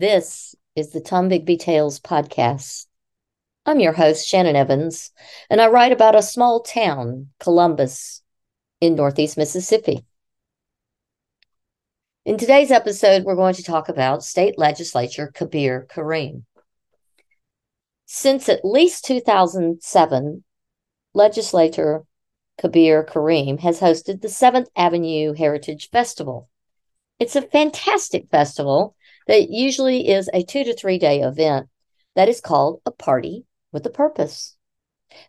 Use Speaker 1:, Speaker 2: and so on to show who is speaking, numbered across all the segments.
Speaker 1: This is the Tombigbee Tales podcast. I'm your host, Shannon Evans, and I write about a small town, Columbus, in Northeast Mississippi. In today's episode, we're going to talk about State Legislature Kabir Karriem. Since at least 2007, legislator Kabir Karriem has hosted the Seventh Avenue Heritage Festival. It's a fantastic festival that usually is a two to three day event that is called a party with a purpose.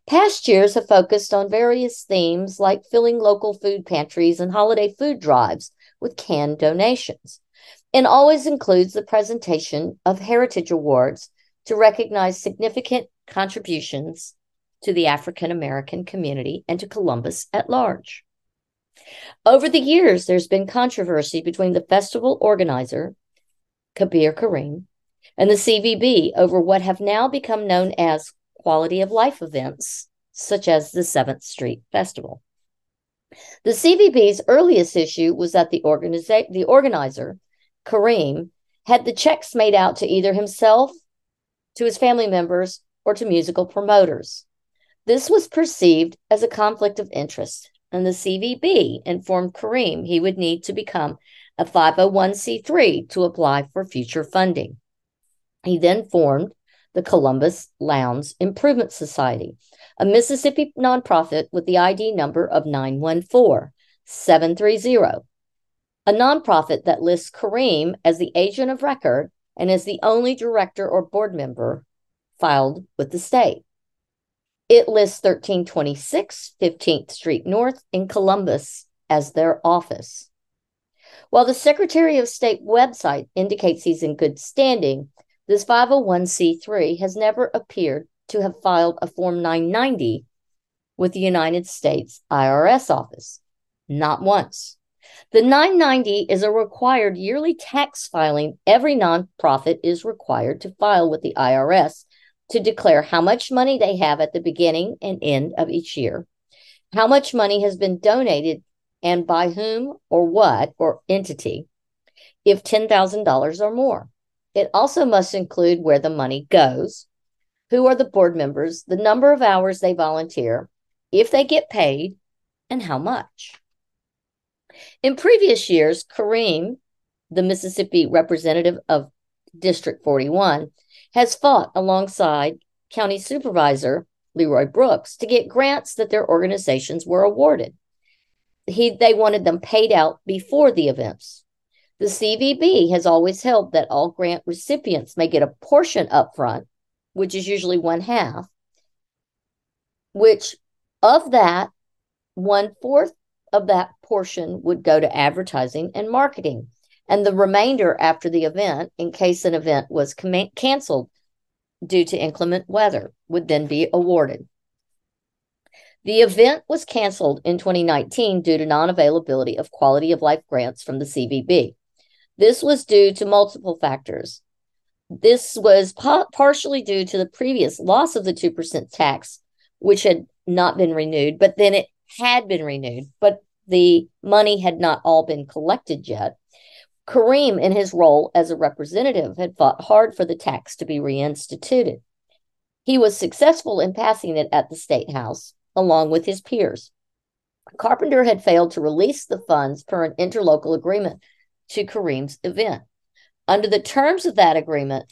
Speaker 1: Past years have focused on various themes like filling local food pantries and holiday food drives with canned donations, and always includes the presentation of Heritage Awards to recognize significant contributions to the African American community and to Columbus at large. Over the years, there's been controversy between the festival organizer, Kabir Karriem, and the CVB over what have now become known as quality of life events, such as the 7th Street Festival. The CVB's earliest issue was that the, organiza- the organizer, Karriem, had the checks made out to either himself, to his family members, or to musical promoters. This was perceived as a conflict of interest, and the CVB informed Karriem he would need to become a 501c3 to apply for future funding. He then formed the Columbus Lowndes Improvement Society, a Mississippi nonprofit with the ID number of 914 730, a nonprofit that lists Karriem as the agent of record and as the only director or board member filed with the state. It lists 1326 15th Street North in Columbus as their office. While the Secretary of State website indicates he's in good standing, this 501c3 has never appeared to have filed a Form 990 with the United States IRS office. Not once. The 990 is a required yearly tax filing every nonprofit is required to file with the IRS to declare how much money they have at the beginning and end of each year, how much money has been donated and by whom or what or entity, if $10,000 or more. It also must include where the money goes, who are the board members, the number of hours they volunteer, if they get paid, and how much. In previous years, Karriem, the Mississippi representative of District 41, has fought alongside County Supervisor Leroy Brooks to get grants that their organizations were awarded. He, they wanted them paid out before the events. The CVB has always held that all grant recipients may get a portion upfront, which is usually one half, which of that, one fourth of that portion would go to advertising and marketing, and the remainder after the event, in case an event was com- canceled due to inclement weather, would then be awarded. The event was canceled in 2019 due to non availability of quality of life grants from the CVB. This was due to multiple factors. This was pa- partially due to the previous loss of the 2% tax, which had not been renewed, but then it had been renewed, but the money had not all been collected yet. Karriem, in his role as a representative, had fought hard for the tax to be reinstituted. He was successful in passing it at the State House, along with his peers. Carpenter had failed to release the funds per an interlocal agreement to Karriem's event. Under the terms of that agreement,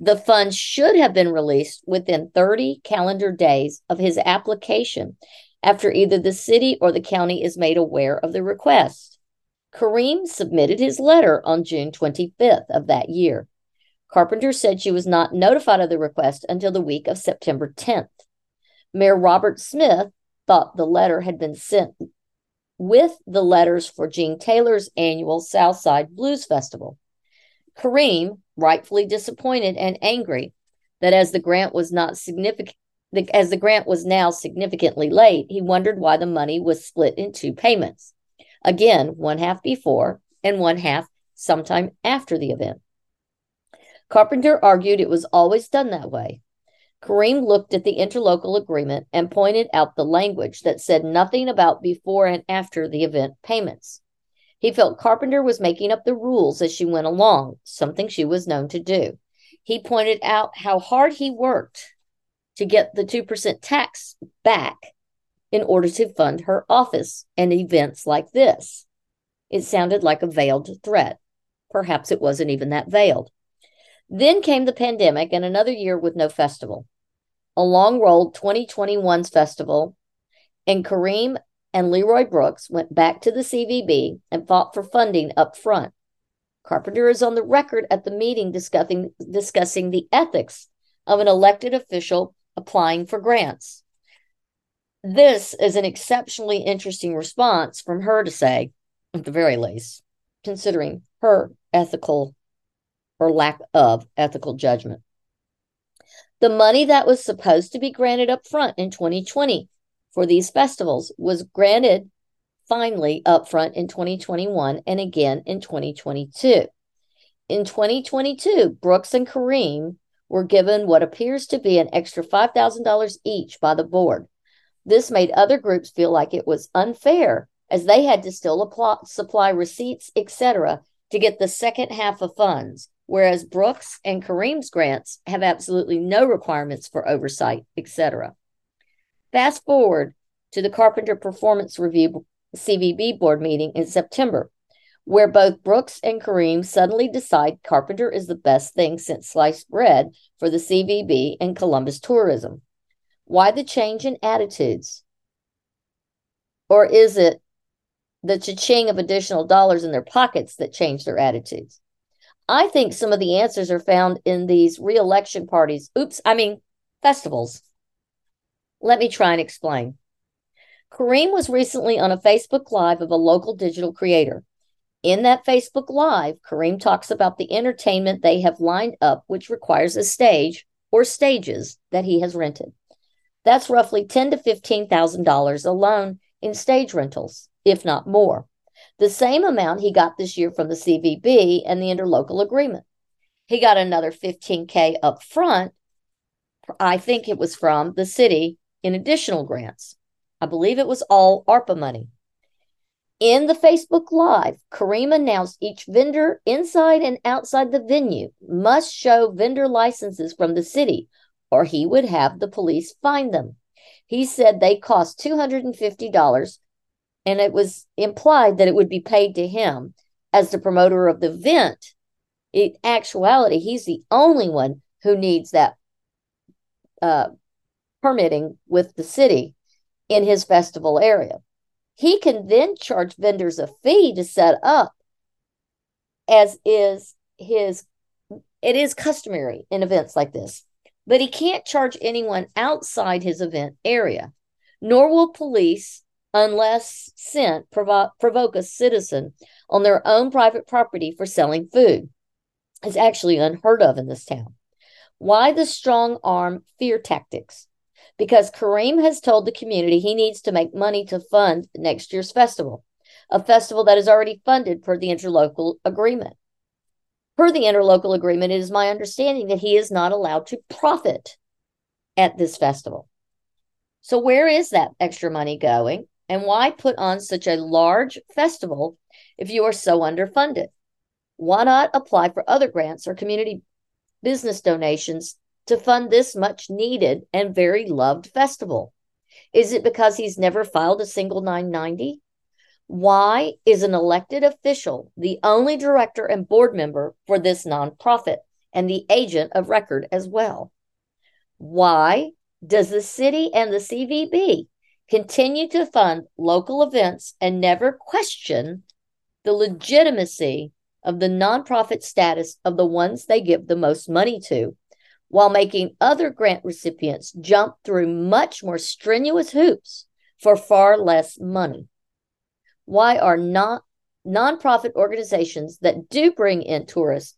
Speaker 1: the funds should have been released within 30 calendar days of his application after either the city or the county is made aware of the request. Karriem submitted his letter on June 25th of that year. Carpenter said she was not notified of the request until the week of September 10th. Mayor Robert Smith thought the letter had been sent with the letters for Gene Taylor's annual Southside Blues Festival. Karriem, rightfully disappointed and angry that as the grant was not significant as the grant was now significantly late, he wondered why the money was split in two payments. Again, one half before and one half sometime after the event. Carpenter argued it was always done that way. Karriem looked at the interlocal agreement and pointed out the language that said nothing about before and after the event payments. He felt Carpenter was making up the rules as she went along, something she was known to do. He pointed out how hard he worked to get the 2% tax back in order to fund her office and events like this. It sounded like a veiled threat. Perhaps it wasn't even that veiled. Then came the pandemic and another year with no festival. Along rolled 2021's festival, and Karriem and Leroy Brooks went back to the CVB and fought for funding up front. Carpenter is on the record at the meeting discussing, discussing the ethics of an elected official applying for grants. This is an exceptionally interesting response from her to say, at the very least, considering her ethical or lack of ethical judgment. The money that was supposed to be granted up front in 2020 for these festivals was granted finally up front in 2021 and again in 2022. In 2022, Brooks and Karriem were given what appears to be an extra $5,000 each by the board. This made other groups feel like it was unfair as they had to still apply, supply receipts, etc., to get the second half of funds, whereas Brooks and Karriem's grants have absolutely no requirements for oversight, etc. Fast forward to the Carpenter Performance Review CVB board meeting in September, where both Brooks and Karriem suddenly decide Carpenter is the best thing since sliced bread for the CVB and Columbus tourism. Why the change in attitudes? Or is it the cha-ching of additional dollars in their pockets that change their attitudes? I think some of the answers are found in these reelection parties. Oops, I mean festivals. Let me try and explain. Karriem was recently on a Facebook Live of a local digital creator. In that Facebook Live, Karriem talks about the entertainment they have lined up, which requires a stage or stages that he has rented. That's roughly ten to fifteen thousand dollars alone in stage rentals, if not more. The same amount he got this year from the CVB and the interlocal agreement. He got another 15K up front. I think it was from the city in additional grants. I believe it was all ARPA money. In the Facebook Live, Karriem announced each vendor inside and outside the venue must show vendor licenses from the city, or he would have the police find them. He said they cost $250, and it was implied that it would be paid to him as the promoter of the event. In actuality, he's the only one who needs that uh, permitting with the city in his festival area. He can then charge vendors a fee to set up, as is his, it is customary in events like this. But he can't charge anyone outside his event area, nor will police, unless sent, provo- provoke a citizen on their own private property for selling food. It's actually unheard of in this town. Why the strong arm fear tactics? because Karriem has told the community he needs to make money to fund next year's festival, a festival that is already funded per the interlocal agreement. Per the interlocal agreement, it is my understanding that he is not allowed to profit at this festival. So, where is that extra money going? And why put on such a large festival if you are so underfunded? Why not apply for other grants or community business donations to fund this much needed and very loved festival? Is it because he's never filed a single 990? Why is an elected official the only director and board member for this nonprofit and the agent of record as well? Why does the city and the CVB continue to fund local events and never question the legitimacy of the nonprofit status of the ones they give the most money to while making other grant recipients jump through much more strenuous hoops for far less money. Why are not nonprofit organizations that do bring in tourists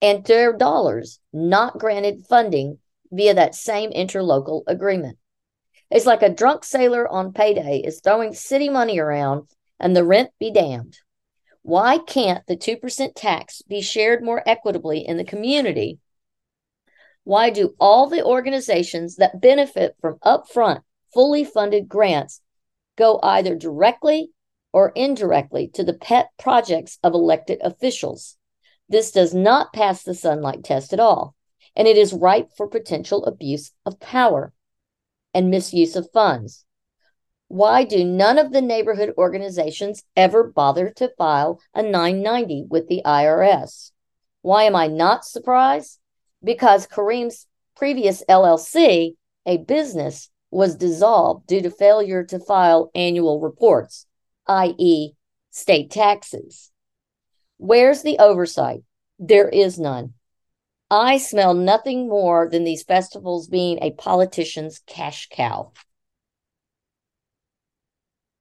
Speaker 1: and their dollars not granted funding via that same interlocal agreement? It's like a drunk sailor on payday is throwing city money around and the rent be damned. Why can't the 2% tax be shared more equitably in the community why do all the organizations that benefit from upfront, fully funded grants go either directly or indirectly to the pet projects of elected officials. This does not pass the sunlight test at all, and it is ripe for potential abuse of power and misuse of funds. Why do none of the neighborhood organizations ever bother to file a 990 with the IRS? Why am I not surprised? Because Karriem's previous LLC, a business, was dissolved due to failure to file annual reports, i.e., state taxes. Where's the oversight? There is none. I smell nothing more than these festivals being a politician's cash cow.